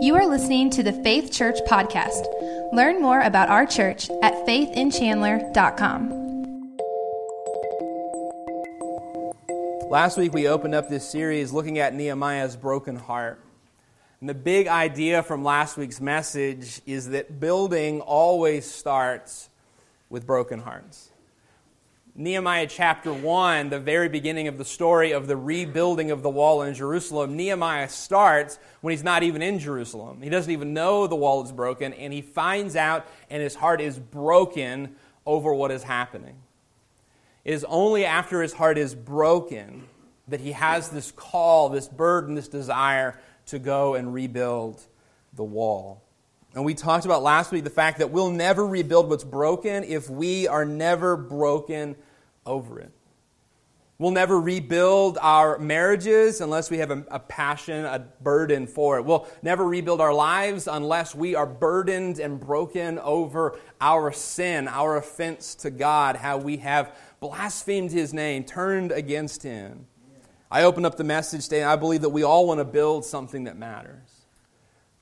You are listening to the Faith Church Podcast. Learn more about our church at faithinchandler.com. Last week we opened up this series looking at Nehemiah's broken heart. And the big idea from last week's message is that building always starts with broken hearts. Nehemiah chapter 1, the very beginning of the story of the rebuilding of the wall in Jerusalem, Nehemiah starts when he's not even in Jerusalem. He doesn't even know the wall is broken, and he finds out, and his heart is broken over what is happening. It is only after his heart is broken that he has this call, this burden, this desire to go and rebuild the wall. And we talked about last week the fact that we'll never rebuild what's broken if we are never broken over it. We'll never rebuild our marriages unless we have a, a, passion, a burden for it. We'll never rebuild our lives unless we are burdened and broken over our sin, our offense to God, how we have blasphemed His name, turned against Him. I open up the message today, I believe that we all want to build something that matters.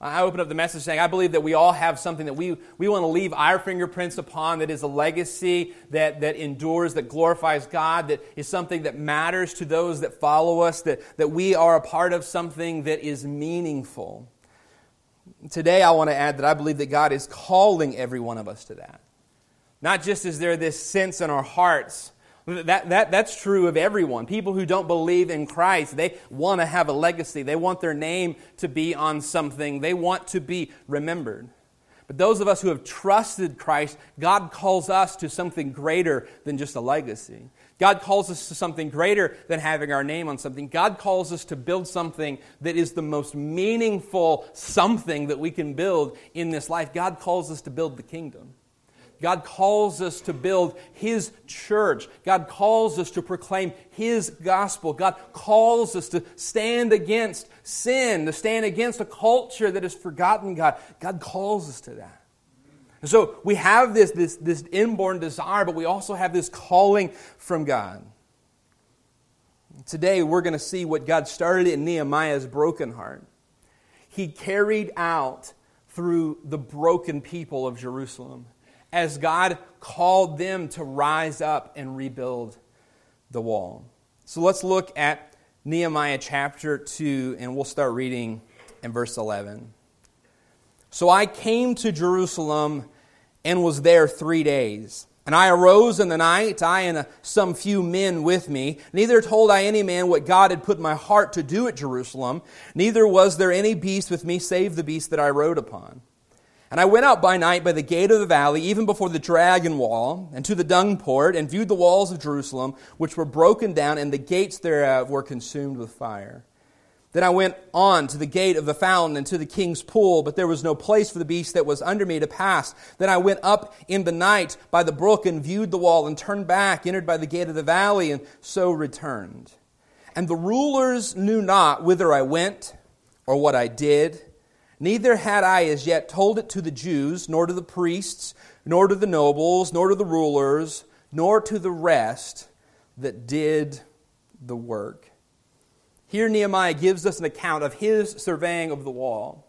I open up the message saying, I believe that we all have something that we, we want to leave our fingerprints upon that is a legacy that, that endures, that glorifies God, that is something that matters to those that follow us, that, that we are a part of something that is meaningful. Today, I want to add that I believe that God is calling every one of us to that. Not just is there this sense in our hearts that, that, that's true of everyone. People who don't believe in Christ, they want to have a legacy. They want their name to be on something. They want to be remembered. But those of us who have trusted Christ, God calls us to something greater than just a legacy. God calls us to something greater than having our name on something. God calls us to build something that is the most meaningful something that we can build in this life. God calls us to build the kingdom. God calls us to build His church. God calls us to proclaim His gospel. God calls us to stand against sin, to stand against a culture that has forgotten God. God calls us to that. And so we have this, this, this inborn desire, but we also have this calling from God. Today, we're going to see what God started in Nehemiah's broken heart. He carried out through the broken people of Jerusalem as God called them to rise up and rebuild the wall. So let's look at Nehemiah chapter 2, and we'll start reading in verse 11. So I came to Jerusalem and was there three days. And I arose in the night, I and uh, some few men with me. Neither told I any man what God had put my heart to do at Jerusalem, neither was there any beast with me save the beast that I rode upon. And I went out by night by the gate of the valley, even before the dragon well, and to the dung port, and viewed the walls of Jerusalem, which were broken down, and the gates thereof were consumed with fire. Then I went on to the gate of the fountain and to the king's pool, but there was no place for the beast that was under me to pass. Then I went up in the night by the brook and viewed the wall, and turned back, entered by the gate of the valley, and so returned. And the rulers knew not whither I went or what I did. Neither had I as yet told it to the Jews, nor to the priests, nor to the nobles, nor to the rulers, nor to the rest that did the work. Here, Nehemiah gives us an account of his surveying of the wall.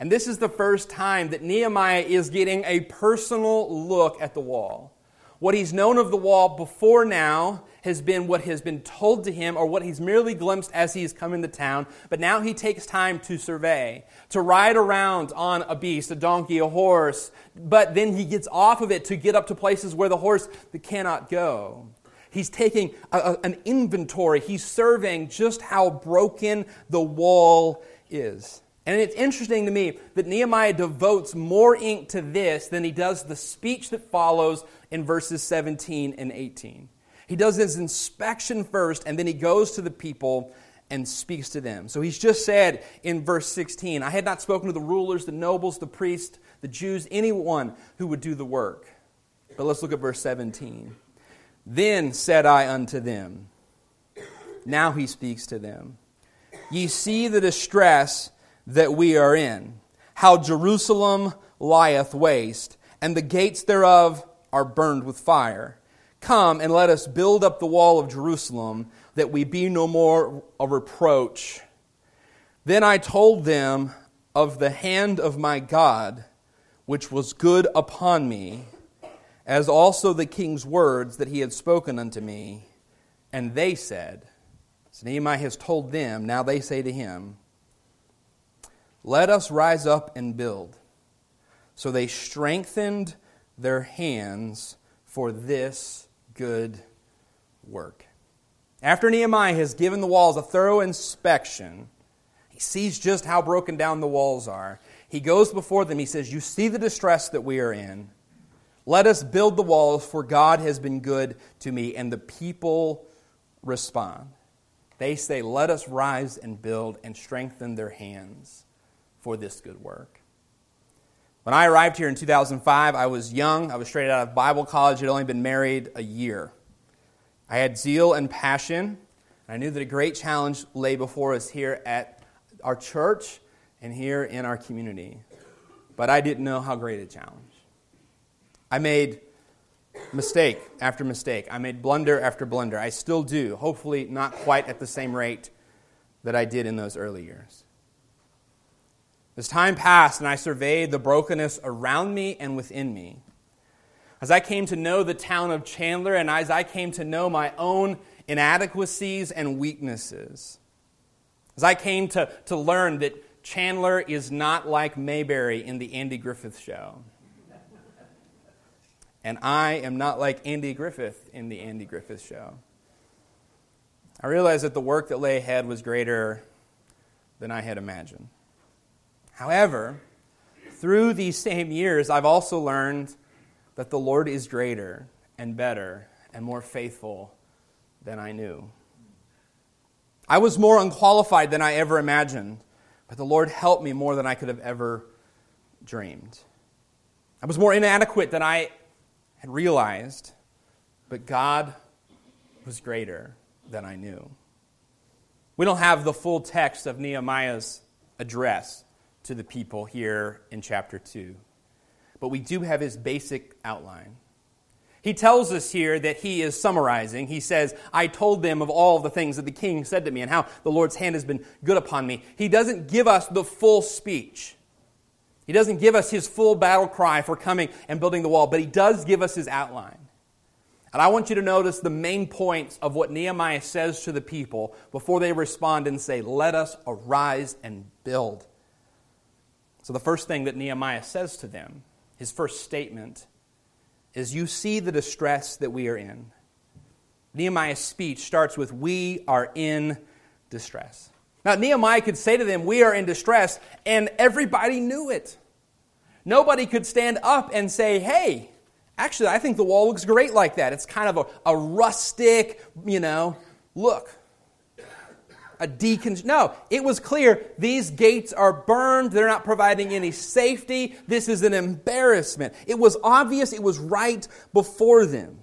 And this is the first time that Nehemiah is getting a personal look at the wall. What he's known of the wall before now has been what has been told to him or what he's merely glimpsed as he's come into town. But now he takes time to survey, to ride around on a beast, a donkey, a horse. But then he gets off of it to get up to places where the horse cannot go. He's taking a, a, an inventory. He's surveying just how broken the wall is. And it's interesting to me that Nehemiah devotes more ink to this than he does the speech that follows in verses 17 and 18. He does his inspection first, and then he goes to the people and speaks to them. So he's just said in verse 16, I had not spoken to the rulers, the nobles, the priests, the Jews, anyone who would do the work. But let's look at verse 17. Then said I unto them, now he speaks to them, Ye see the distress that we are in, how Jerusalem lieth waste, and the gates thereof are burned with fire. Come and let us build up the wall of Jerusalem, that we be no more a reproach. Then I told them of the hand of my God, which was good upon me, as also the king's words that he had spoken unto me. And they said, So Nehemiah has told them, now they say to him, Let us rise up and build. So they strengthened their hands for this good work. After Nehemiah has given the walls a thorough inspection, he sees just how broken down the walls are. He goes before them. He says, You see the distress that we are in. Let us build the walls, for God has been good to me. And the people respond. They say, Let us rise and build and strengthen their hands for this good work. When I arrived here in 2005, I was young. I was straight out of Bible college, had only been married a year. I had zeal and passion. And I knew that a great challenge lay before us here at our church and here in our community. But I didn't know how great a challenge. I made mistake after mistake. I made blunder after blunder. I still do, hopefully not quite at the same rate that I did in those early years. As time passed and I surveyed the brokenness around me and within me, as I came to know the town of Chandler and as I came to know my own inadequacies and weaknesses, as I came to, to learn that Chandler is not like Mayberry in the Andy Griffith show. And I am not like Andy Griffith in the Andy Griffith show. I realized that the work that lay ahead was greater than I had imagined. However, through these same years, I've also learned that the Lord is greater and better and more faithful than I knew. I was more unqualified than I ever imagined, but the Lord helped me more than I could have ever dreamed. I was more inadequate than I had realized, but God was greater than I knew. We don't have the full text of Nehemiah's address to the people here in chapter 2. But we do have his basic outline. He tells us here that he is summarizing. He says, I told them of all the things that the king said to me and how the Lord's hand has been good upon me. He doesn't give us the full speech. He doesn't give us his full battle cry for coming and building the wall, but he does give us his outline. And I want you to notice the main points of what Nehemiah says to the people before they respond and say, Let us arise and build. So, the first thing that Nehemiah says to them, his first statement, is You see the distress that we are in. Nehemiah's speech starts with, We are in distress. Now, Nehemiah could say to them, We are in distress, and everybody knew it. Nobody could stand up and say, Hey, actually, I think the wall looks great like that. It's kind of a, a rustic, you know, look a. No, it was clear these gates are burned. They're not providing any safety. This is an embarrassment. It was obvious. It was right before them.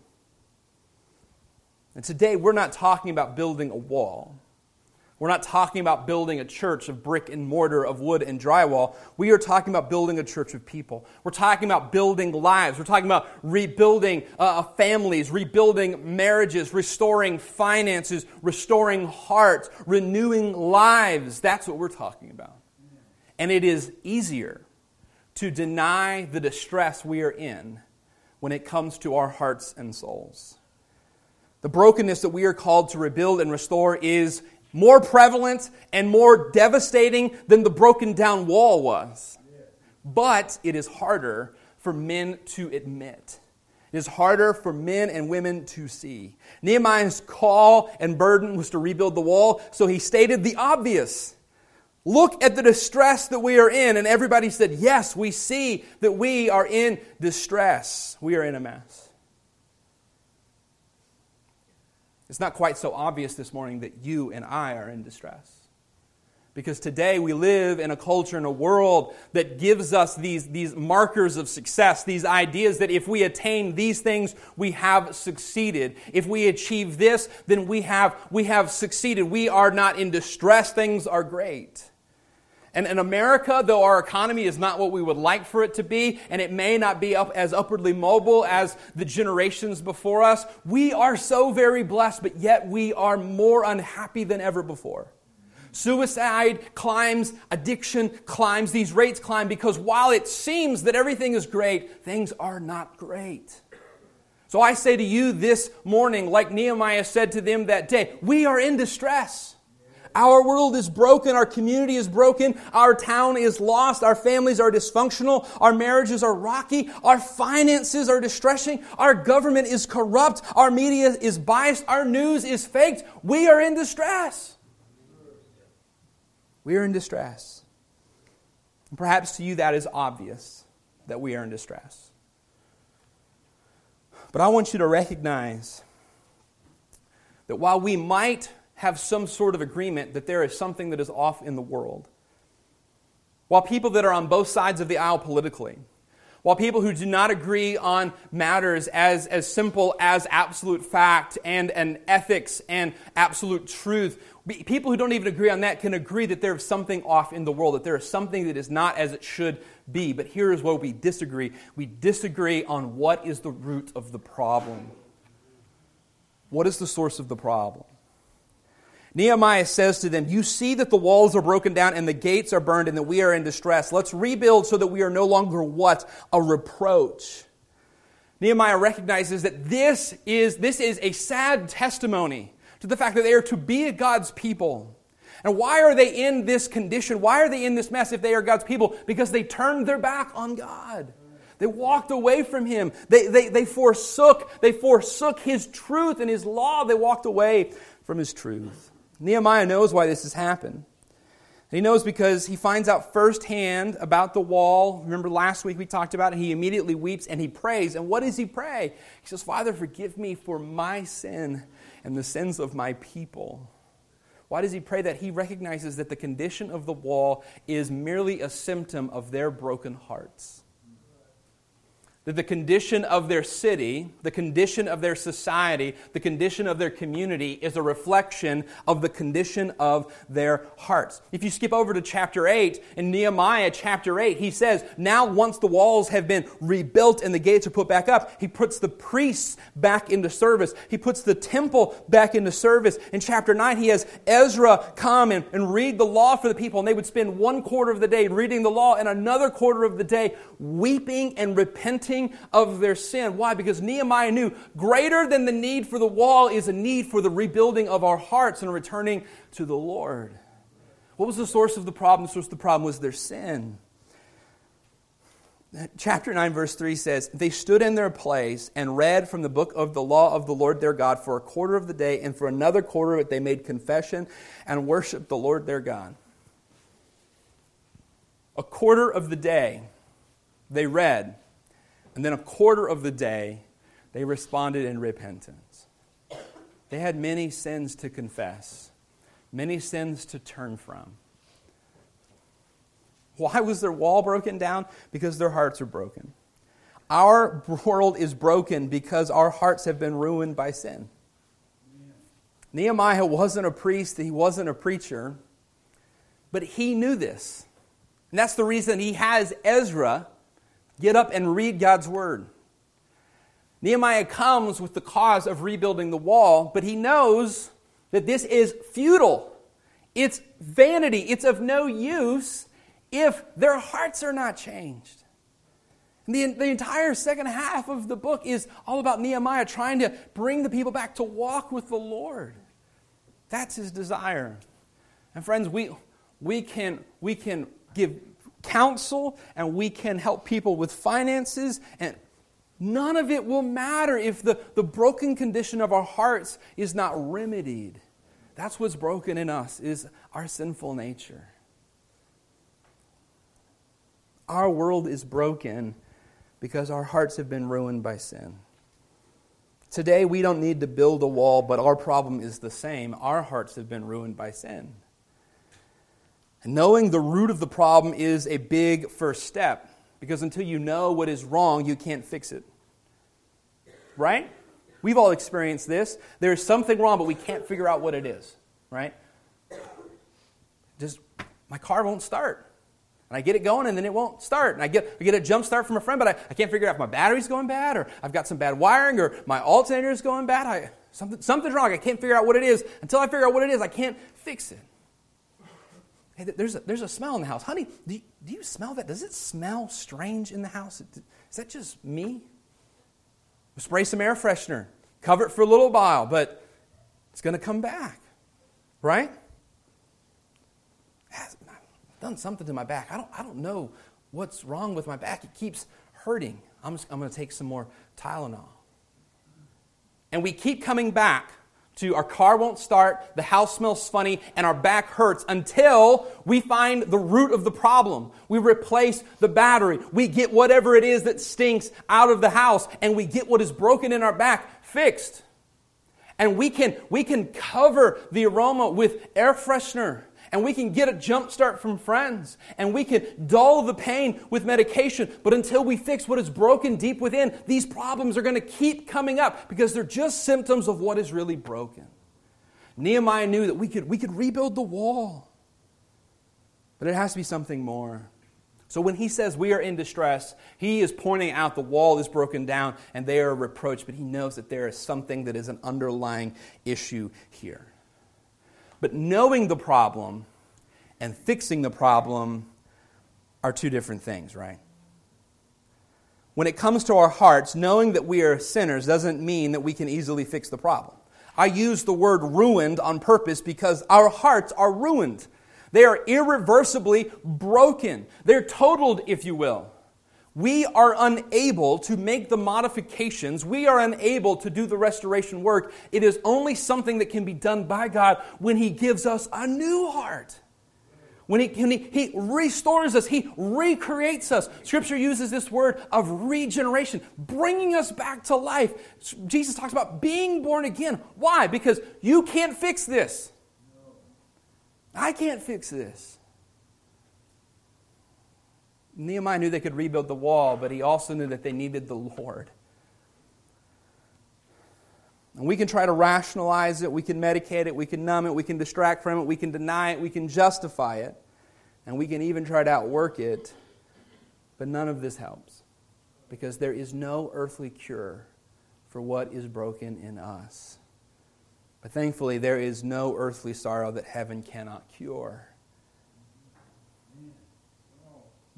And today we're not talking about building a wall. We're not talking about building a church of brick and mortar, of wood and drywall. We are talking about building a church of people. We're talking about building lives. We're talking about rebuilding uh, uh, families, rebuilding marriages, restoring finances, restoring hearts, renewing lives. That's what we're talking about. And it is easier to deny the distress we are in when it comes to our hearts and souls. The brokenness that we are called to rebuild and restore is more prevalent and more devastating than the broken down wall was. But it is harder for men to admit. It is harder for men and women to see. Nehemiah's call and burden was to rebuild the wall, so he stated the obvious. Look at the distress that we are in. And everybody said, Yes, we see that we are in distress. We are in a mess. It's not quite so obvious this morning that you and I are in distress. Because today we live in a culture, in a world that gives us these, these markers of success, these ideas that if we attain these things, we have succeeded. If we achieve this, then we have, we have succeeded. We are not in distress, things are great. And in America, though our economy is not what we would like for it to be, and it may not be up as upwardly mobile as the generations before us, we are so very blessed, but yet we are more unhappy than ever before. Suicide climbs, addiction climbs, these rates climb because while it seems that everything is great, things are not great. So I say to you this morning, like Nehemiah said to them that day, we are in distress. Our world is broken. Our community is broken. Our town is lost. Our families are dysfunctional. Our marriages are rocky. Our finances are distressing. Our government is corrupt. Our media is biased. Our news is faked. We are in distress. We are in distress. Perhaps to you that is obvious that we are in distress. But I want you to recognize that while we might have some sort of agreement that there is something that is off in the world, while people that are on both sides of the aisle politically, while people who do not agree on matters as, as simple as absolute fact and, and ethics and absolute truth, people who don't even agree on that can agree that there's something off in the world, that there is something that is not as it should be. But here is where we disagree we disagree on what is the root of the problem. What is the source of the problem? Nehemiah says to them, You see that the walls are broken down and the gates are burned and that we are in distress. Let's rebuild so that we are no longer what? A reproach. Nehemiah recognizes that this is, this is a sad testimony to the fact that they are to be God's people. And why are they in this condition? Why are they in this mess if they are God's people? Because they turned their back on God. They walked away from him. They, they, they forsook, they forsook his truth and his law. They walked away from his truth. Nehemiah knows why this has happened. he knows because he finds out firsthand about the wall. Remember last week we talked about it? He immediately weeps and he prays. And what does he pray? He says, Father, forgive me for my sin and the sins of my people. Why does he pray that? He recognizes that the condition of the wall is merely a symptom of their broken hearts that the condition of their city, the condition of their society, the condition of their community is a reflection of the condition of their hearts. If you skip over to chapter 8, in Nehemiah chapter 8, he says, Now, once the walls have been rebuilt and the gates are put back up, he puts the priests back into service. He puts the temple back into service. In chapter 9, he has Ezra come and, and read the law for the people, and they would spend one quarter of the day reading the law and another quarter of the day weeping and repenting of their sin. Why? Because Nehemiah knew greater than the need for the wall is a need for the rebuilding of our hearts and returning to the Lord. What was the source of the problem? The source of the problem was their sin. Chapter 9, verse 3 says, They stood in their place and read from the book of the law of the Lord their God for a quarter of the day, and for another quarter of it they made confession and worshiped the Lord their God. A quarter of the day they read and then a quarter of the day, they responded in repentance. They had many sins to confess, many sins to turn from. Why was their wall broken down? Because their hearts are broken. Our world is broken because our hearts have been ruined by sin. Nehemiah wasn't a priest, he wasn't a preacher, but he knew this. And that's the reason he has Ezra Get up and read God's word. Nehemiah comes with the cause of rebuilding the wall, but he knows that this is futile. It's vanity. It's of no use if their hearts are not changed. The, the entire second half of the book is all about Nehemiah trying to bring the people back to walk with the Lord. That's his desire. And friends, we, we, can, we can give counsel and we can help people with finances and none of it will matter if the, the broken condition of our hearts is not remedied. That's what's broken in us is our sinful nature. Our world is broken because our hearts have been ruined by sin. Today we don't need to build a wall but our problem is the same. Our hearts have been ruined by sin and knowing the root of the problem is a big first step because until you know what is wrong, you can't fix it. Right? We've all experienced this. There's something wrong, but we can't figure out what it is. Right? Just, my car won't start. And I get it going and then it won't start. And I get, I get a jump start from a friend, but I, I can't figure out if my battery's going bad or I've got some bad wiring or my alternator is going bad. I, something, something's wrong. I can't figure out what it is. Until I figure out what it is, I can't fix it. Hey, there's a, there's a smell in the house. Honey, do you, do you smell that? Does it smell strange in the house? Is that just me? Spray some air freshener. Cover it for a little while, but it's going to come back. Right? I've done something to my back. I don't, I don't know what's wrong with my back. It keeps hurting. I'm, I'm going to take some more Tylenol. And we keep coming back to our car won't start, the house smells funny, and our back hurts until we find the root of the problem. We replace the battery. We get whatever it is that stinks out of the house, and we get what is broken in our back fixed. And we can, we can cover the aroma with air freshener and we can get a jump start from friends and we can dull the pain with medication. But until we fix what is broken deep within, these problems are going to keep coming up because they're just symptoms of what is really broken. Nehemiah knew that we could, we could rebuild the wall, but it has to be something more. So when he says we are in distress, he is pointing out the wall is broken down and they are reproached, but he knows that there is something that is an underlying issue here. But knowing the problem and fixing the problem are two different things, right? When it comes to our hearts, knowing that we are sinners doesn't mean that we can easily fix the problem. I use the word ruined on purpose because our hearts are ruined. They are irreversibly broken. They're totaled, if you will we are unable to make the modifications. We are unable to do the restoration work. It is only something that can be done by God when He gives us a new heart. When he, when he, he restores us, He recreates us. Scripture uses this word of regeneration, bringing us back to life. Jesus talks about being born again. Why? Because you can't fix this. I can't fix this. Nehemiah knew they could rebuild the wall, but he also knew that they needed the Lord. And we can try to rationalize it, we can medicate it, we can numb it, we can distract from it, we can deny it, we can justify it, and we can even try to outwork it. But none of this helps because there is no earthly cure for what is broken in us. But thankfully, there is no earthly sorrow that heaven cannot cure.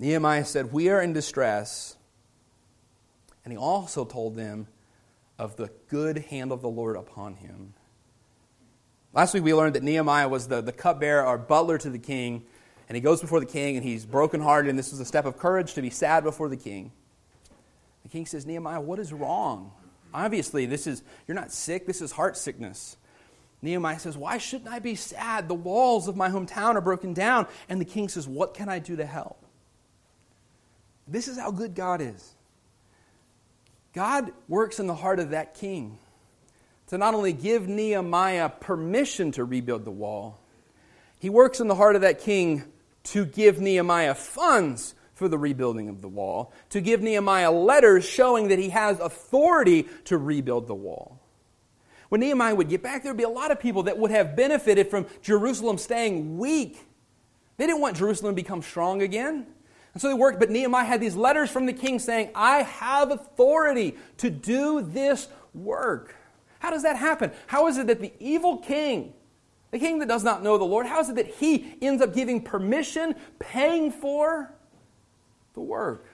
Nehemiah said, We are in distress. And he also told them of the good hand of the Lord upon him. Last week we learned that Nehemiah was the, the cupbearer or butler to the king, and he goes before the king and he's brokenhearted, and this was a step of courage to be sad before the king. The king says, Nehemiah, what is wrong? Obviously, this is you're not sick, this is heart sickness. Nehemiah says, Why shouldn't I be sad? The walls of my hometown are broken down. And the king says, What can I do to help? This is how good God is. God works in the heart of that king to not only give Nehemiah permission to rebuild the wall, he works in the heart of that king to give Nehemiah funds for the rebuilding of the wall, to give Nehemiah letters showing that he has authority to rebuild the wall. When Nehemiah would get back, there would be a lot of people that would have benefited from Jerusalem staying weak. They didn't want Jerusalem to become strong again. And so they worked, but Nehemiah had these letters from the king saying, I have authority to do this work. How does that happen? How is it that the evil king, the king that does not know the Lord, how is it that he ends up giving permission, paying for the work?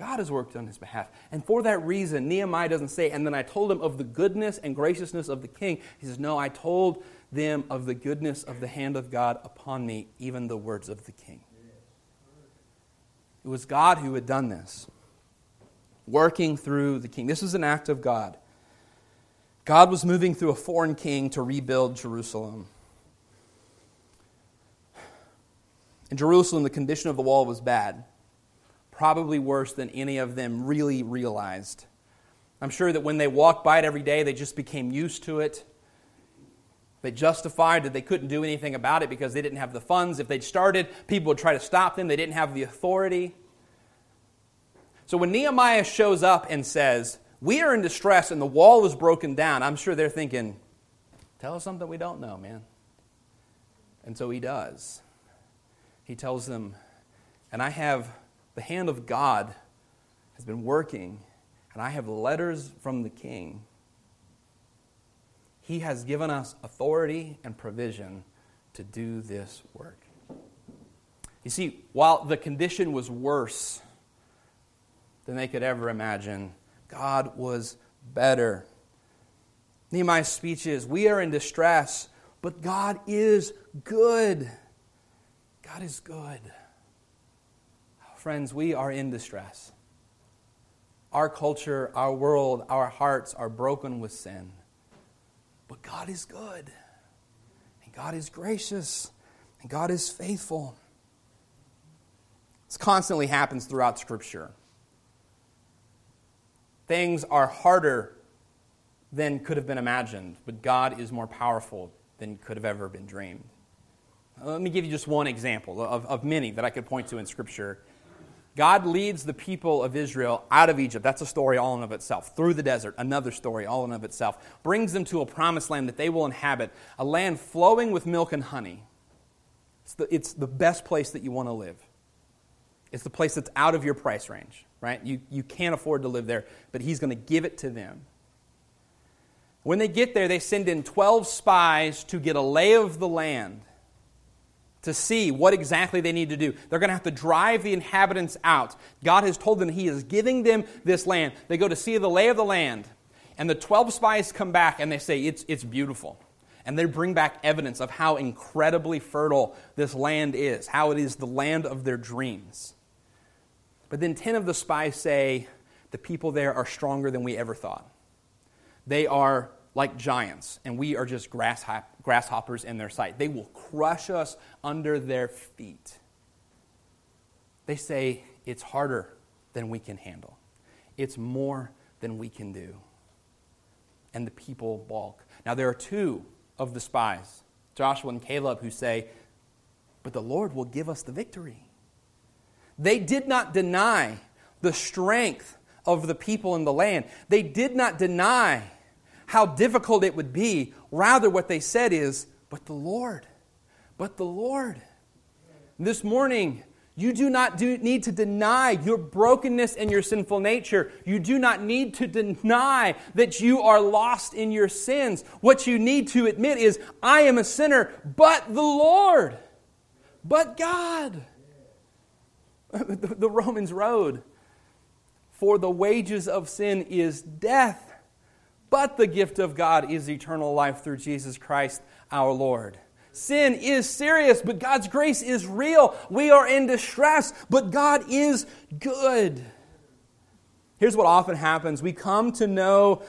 God has worked on his behalf. And for that reason, Nehemiah doesn't say, and then I told him of the goodness and graciousness of the king. He says, No, I told them of the goodness of the hand of God upon me, even the words of the king. It was God who had done this, working through the king. This was an act of God. God was moving through a foreign king to rebuild Jerusalem. In Jerusalem, the condition of the wall was bad, probably worse than any of them really realized. I'm sure that when they walked by it every day, they just became used to it. They justified that they couldn't do anything about it because they didn't have the funds. If they'd started, people would try to stop them. They didn't have the authority. So when Nehemiah shows up and says, We are in distress and the wall is broken down, I'm sure they're thinking, Tell us something we don't know, man. And so he does. He tells them, And I have the hand of God has been working, and I have letters from the king he has given us authority and provision to do this work. You see, while the condition was worse than they could ever imagine, God was better. Nehemiah's speech is We are in distress, but God is good. God is good. Friends, we are in distress. Our culture, our world, our hearts are broken with sin. But God is good, and God is gracious, and God is faithful. This constantly happens throughout Scripture. Things are harder than could have been imagined, but God is more powerful than could have ever been dreamed. Let me give you just one example of, of many that I could point to in Scripture. God leads the people of Israel out of Egypt. That's a story all in of itself. Through the desert, another story all in of itself. Brings them to a promised land that they will inhabit, a land flowing with milk and honey. It's the, it's the best place that you want to live. It's the place that's out of your price range, right? You, you can't afford to live there, but He's going to give it to them. When they get there, they send in 12 spies to get a lay of the land to see what exactly they need to do. They're going to have to drive the inhabitants out. God has told them He is giving them this land. They go to see the lay of the land, and the 12 spies come back and they say, It's, it's beautiful. And they bring back evidence of how incredibly fertile this land is, how it is the land of their dreams. But then 10 of the spies say, The people there are stronger than we ever thought. They are like giants, and we are just grasshoppers in their sight. They will crush us under their feet. They say it's harder than we can handle, it's more than we can do. And the people balk. Now, there are two of the spies, Joshua and Caleb, who say, But the Lord will give us the victory. They did not deny the strength of the people in the land. They did not deny how difficult it would be. Rather, what they said is, But the Lord, but the Lord. This morning, you do not do, need to deny your brokenness and your sinful nature. You do not need to deny that you are lost in your sins. What you need to admit is, I am a sinner, but the Lord, but God. The Romans road. For the wages of sin is death but the gift of God is eternal life through Jesus Christ our Lord. Sin is serious, but God's grace is real. We are in distress, but God is good. Here's what often happens we come to know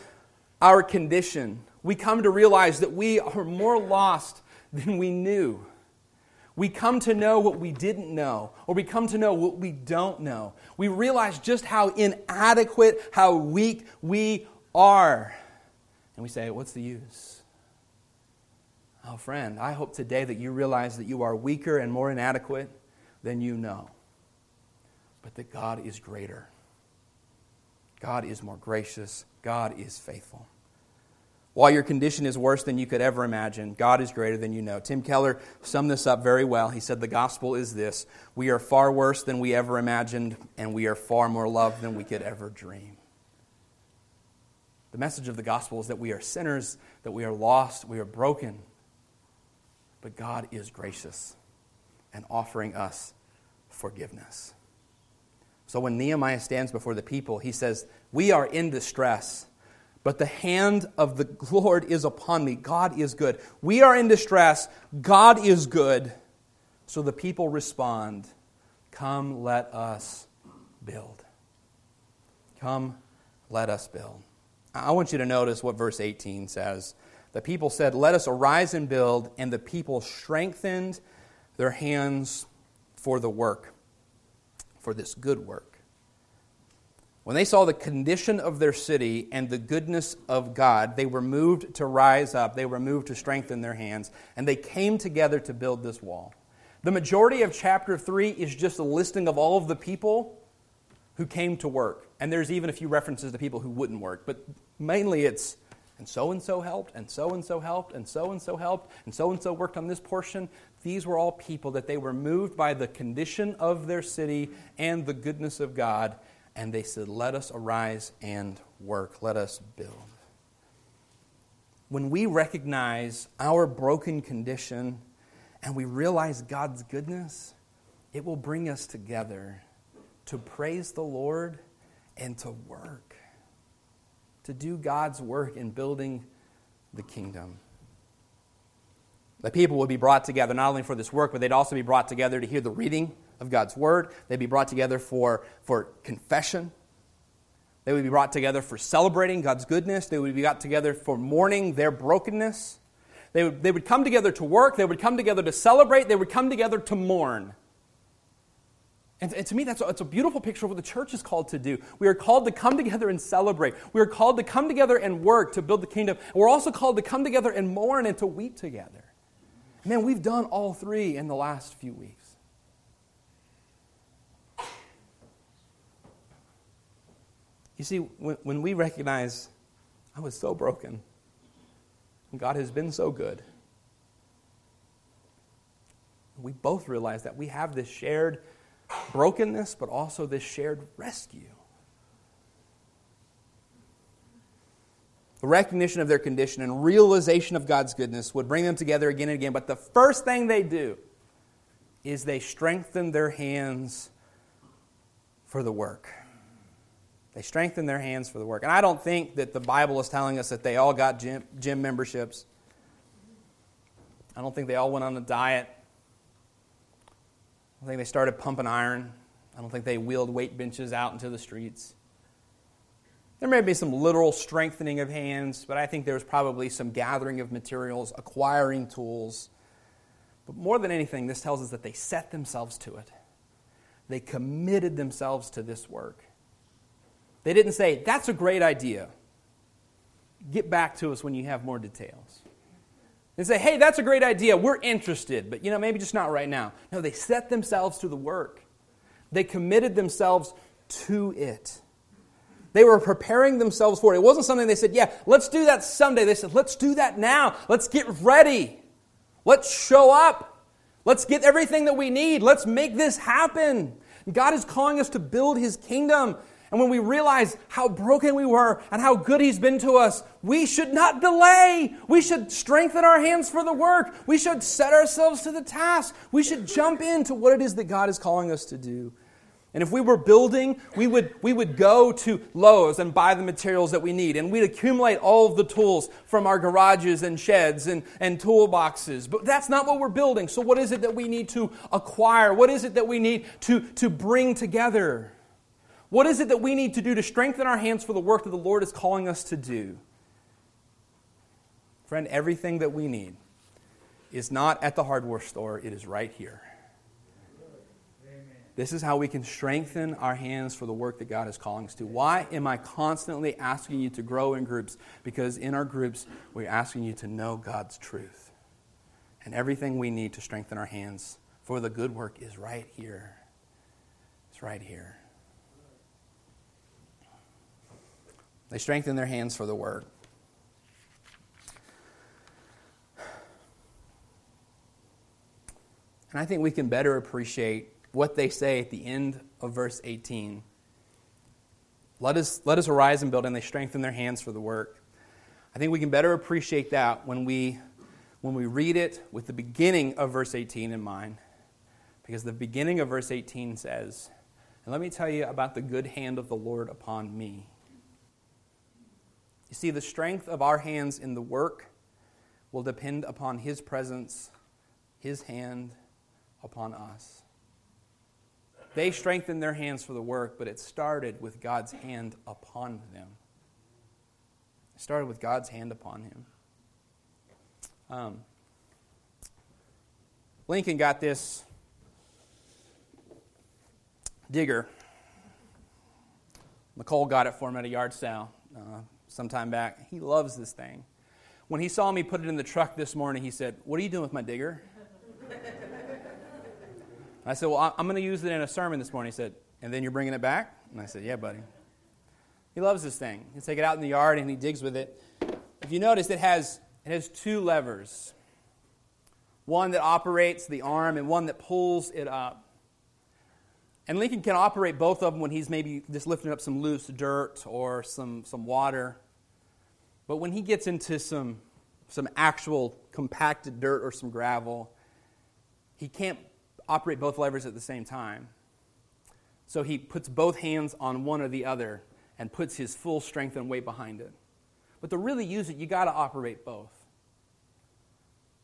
our condition, we come to realize that we are more lost than we knew. We come to know what we didn't know, or we come to know what we don't know. We realize just how inadequate, how weak we are. And we say, What's the use? Oh, friend, I hope today that you realize that you are weaker and more inadequate than you know, but that God is greater. God is more gracious. God is faithful. While your condition is worse than you could ever imagine, God is greater than you know. Tim Keller summed this up very well. He said, The gospel is this we are far worse than we ever imagined, and we are far more loved than we could ever dream. The message of the gospel is that we are sinners, that we are lost, we are broken. But God is gracious and offering us forgiveness. So when Nehemiah stands before the people, he says, We are in distress, but the hand of the Lord is upon me. God is good. We are in distress. God is good. So the people respond, Come, let us build. Come, let us build. I want you to notice what verse 18 says. The people said, Let us arise and build, and the people strengthened their hands for the work, for this good work. When they saw the condition of their city and the goodness of God, they were moved to rise up. They were moved to strengthen their hands, and they came together to build this wall. The majority of chapter 3 is just a listing of all of the people who came to work. And there's even a few references to people who wouldn't work. But mainly it's, and so and so helped, and so and so helped, and so and so helped, and so and so worked on this portion. These were all people that they were moved by the condition of their city and the goodness of God. And they said, Let us arise and work. Let us build. When we recognize our broken condition and we realize God's goodness, it will bring us together to praise the Lord and to work, to do God's work in building the kingdom. The people would be brought together not only for this work, but they'd also be brought together to hear the reading of God's word. They'd be brought together for, for confession. They would be brought together for celebrating God's goodness. They would be brought together for mourning their brokenness. They would, they would come together to work. They would come together to celebrate. They would come together to mourn. And, and to me, that's a, a beautiful picture of what the church is called to do. We are called to come together and celebrate. We are called to come together and work to build the kingdom. And we're also called to come together and mourn and to weep together. Man, we've done all three in the last few weeks. You see, when, when we recognize I was so broken, and God has been so good, we both realize that we have this shared brokenness, but also this shared rescue. The recognition of their condition and realization of God's goodness would bring them together again and again. But the first thing they do is they strengthen their hands for the work. They strengthen their hands for the work. And I don't think that the Bible is telling us that they all got gym, gym memberships. I don't think they all went on a diet. I think they started pumping iron. I don't think they wheeled weight benches out into the streets. There may be some literal strengthening of hands, but I think there was probably some gathering of materials, acquiring tools. But more than anything, this tells us that they set themselves to it. They committed themselves to this work. They didn't say, That's a great idea. Get back to us when you have more details. They say, Hey, that's a great idea. We're interested, but you know, maybe just not right now. No, they set themselves to the work, they committed themselves to it. They were preparing themselves for it. It wasn't something they said, Yeah, let's do that someday. They said, Let's do that now. Let's get ready. Let's show up. Let's get everything that we need. Let's make this happen. God is calling us to build His kingdom. And when we realize how broken we were and how good He's been to us, we should not delay. We should strengthen our hands for the work. We should set ourselves to the task. We should jump into what it is that God is calling us to do. And if we were building, we would, we would go to Lowe's and buy the materials that we need. And we'd accumulate all of the tools from our garages and sheds and, and toolboxes. But that's not what we're building. So, what is it that we need to acquire? What is it that we need to, to bring together? What is it that we need to do to strengthen our hands for the work that the Lord is calling us to do? Friend, everything that we need is not at the hardware store, it is right here. This is how we can strengthen our hands for the work that God is calling us to. Why am I constantly asking you to grow in groups? Because in our groups, we're asking you to know God's truth. And everything we need to strengthen our hands for the good work is right here. It's right here. They strengthen their hands for the work. And I think we can better appreciate what they say at the end of verse 18. Let us, let us arise and build, and they strengthen their hands for the work. I think we can better appreciate that when we, when we read it with the beginning of verse 18 in mind. Because the beginning of verse 18 says, And let me tell you about the good hand of the Lord upon me. You see, the strength of our hands in the work will depend upon His presence, His hand upon us. They strengthened their hands for the work, but it started with God's hand upon them. It started with God's hand upon him. Um, Lincoln got this digger. McCole got it for him at a yard sale. Uh, some time back. He loves this thing. When he saw me put it in the truck this morning, he said, What are you doing with my digger? I said, Well, I'm going to use it in a sermon this morning. He said, And then you're bringing it back? And I said, Yeah, buddy. He loves this thing. He'll take it out in the yard and he digs with it. If you notice, it has, it has two levers one that operates the arm and one that pulls it up. And Lincoln can operate both of them when he's maybe just lifting up some loose dirt or some, some water. But when he gets into some, some actual compacted dirt or some gravel, he can't operate both levers at the same time. So he puts both hands on one or the other and puts his full strength and weight behind it. But to really use it, you got to operate both.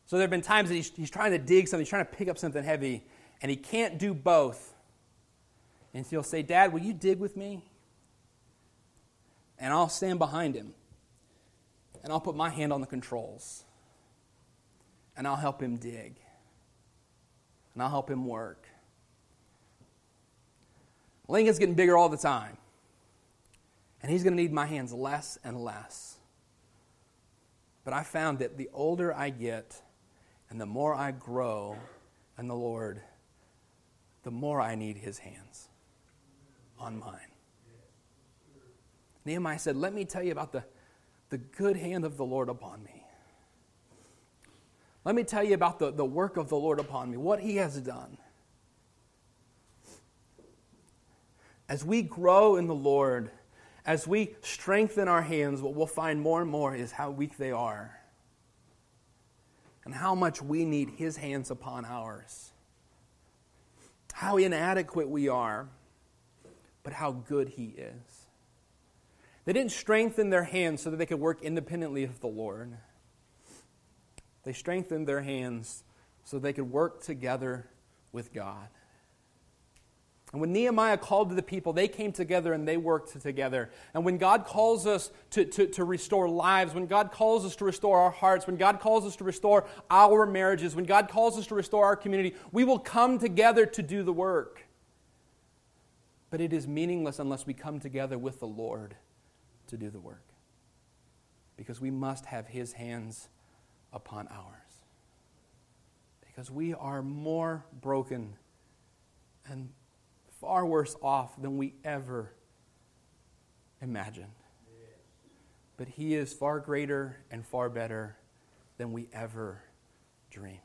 So there have been times that he's, he's trying to dig something, he's trying to pick up something heavy, and he can't do both. And he'll say, Dad, will you dig with me? And I'll stand behind him. And I'll put my hand on the controls. And I'll help him dig. And I'll help him work. Lincoln's getting bigger all the time. And he's going to need my hands less and less. But I found that the older I get and the more I grow in the Lord, the more I need his hands on mine. Nehemiah said, Let me tell you about the, the good hand of the Lord upon me. Let me tell you about the, the work of the Lord upon me, what he has done. As we grow in the Lord, as we strengthen our hands, what we'll find more and more is how weak they are and how much we need His hands upon ours. How inadequate we are, but how good He is. They didn't strengthen their hands so that they could work independently of the Lord. They strengthened their hands so they could work together with God. And when Nehemiah called to the people, they came together and they worked together. And when God calls us to, to, to, restore lives, when God calls us to restore our hearts, when God calls us to restore our marriages, when God calls us to restore our community, we will come together to do the work. But it is meaningless unless we come together with the Lord to do the work. Because we must have His hands upon ours. Because we are more broken and far worse off than we ever imagined. But He is far greater and far better than we ever dreamed.